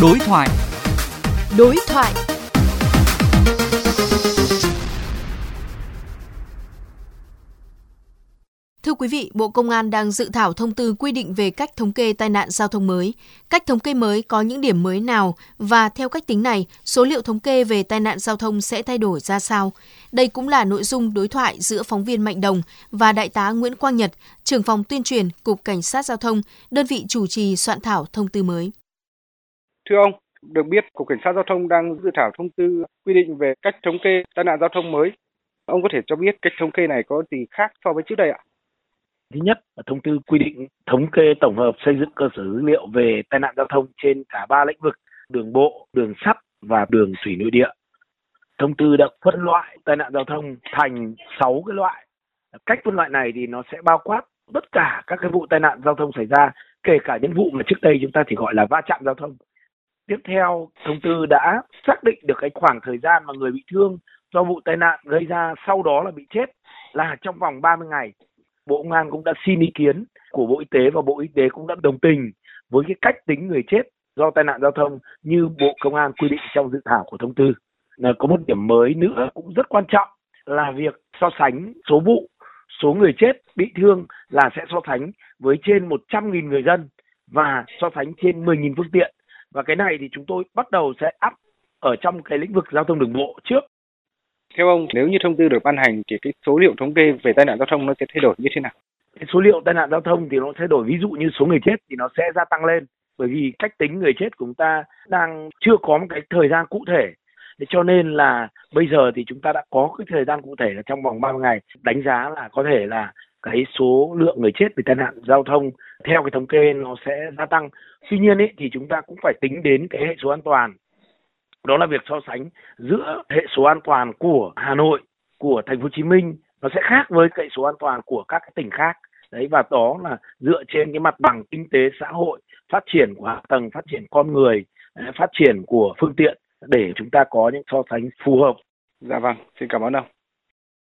Đối thoại. Đối thoại. Thưa quý vị, Bộ Công an đang dự thảo thông tư quy định về cách thống kê tai nạn giao thông mới. Cách thống kê mới có những điểm mới nào và theo cách tính này, số liệu thống kê về tai nạn giao thông sẽ thay đổi ra sao? Đây cũng là nội dung đối thoại giữa phóng viên Mạnh Đồng và Đại tá Nguyễn Quang Nhật, trưởng phòng tuyên truyền Cục Cảnh sát Giao thông, đơn vị chủ trì soạn thảo thông tư mới. Thưa ông, được biết Cục Cảnh sát Giao thông đang dự thảo thông tư quy định về cách thống kê tai nạn giao thông mới. Ông có thể cho biết cách thống kê này có gì khác so với trước đây ạ? Thứ nhất thông tư quy định thống kê tổng hợp xây dựng cơ sở dữ liệu về tai nạn giao thông trên cả ba lĩnh vực đường bộ, đường sắt và đường thủy nội địa. Thông tư đã phân loại tai nạn giao thông thành 6 cái loại. Cách phân loại này thì nó sẽ bao quát tất cả các cái vụ tai nạn giao thông xảy ra, kể cả những vụ mà trước đây chúng ta chỉ gọi là va chạm giao thông. Tiếp theo, thông tư đã xác định được cái khoảng thời gian mà người bị thương do vụ tai nạn gây ra sau đó là bị chết là trong vòng 30 ngày Bộ Công an cũng đã xin ý kiến của Bộ Y tế và Bộ Y tế cũng đã đồng tình với cái cách tính người chết do tai nạn giao thông như Bộ Công an quy định trong dự thảo của thông tư. Ờ, có một điểm mới nữa cũng rất quan trọng là việc so sánh số vụ, số người chết bị thương là sẽ so sánh với trên 100.000 người dân và so sánh trên 10.000 phương tiện. Và cái này thì chúng tôi bắt đầu sẽ áp ở trong cái lĩnh vực giao thông đường bộ trước theo ông, nếu như thông tư được ban hành thì cái số liệu thống kê về tai nạn giao thông nó sẽ thay đổi như thế nào? Cái số liệu tai nạn giao thông thì nó thay đổi, ví dụ như số người chết thì nó sẽ gia tăng lên bởi vì cách tính người chết của chúng ta đang chưa có một cái thời gian cụ thể. Thế cho nên là bây giờ thì chúng ta đã có cái thời gian cụ thể là trong vòng 30 ngày đánh giá là có thể là cái số lượng người chết vì tai nạn giao thông theo cái thống kê nó sẽ gia tăng. Tuy nhiên ấy, thì chúng ta cũng phải tính đến cái hệ số an toàn. Đó là việc so sánh giữa hệ số an toàn của Hà Nội của thành phố Hồ Chí Minh nó sẽ khác với hệ số an toàn của các cái tỉnh khác. Đấy và đó là dựa trên cái mặt bằng kinh tế xã hội phát triển của hạ tầng phát triển con người phát triển của phương tiện để chúng ta có những so sánh phù hợp. Dạ vâng xin cảm ơn ông.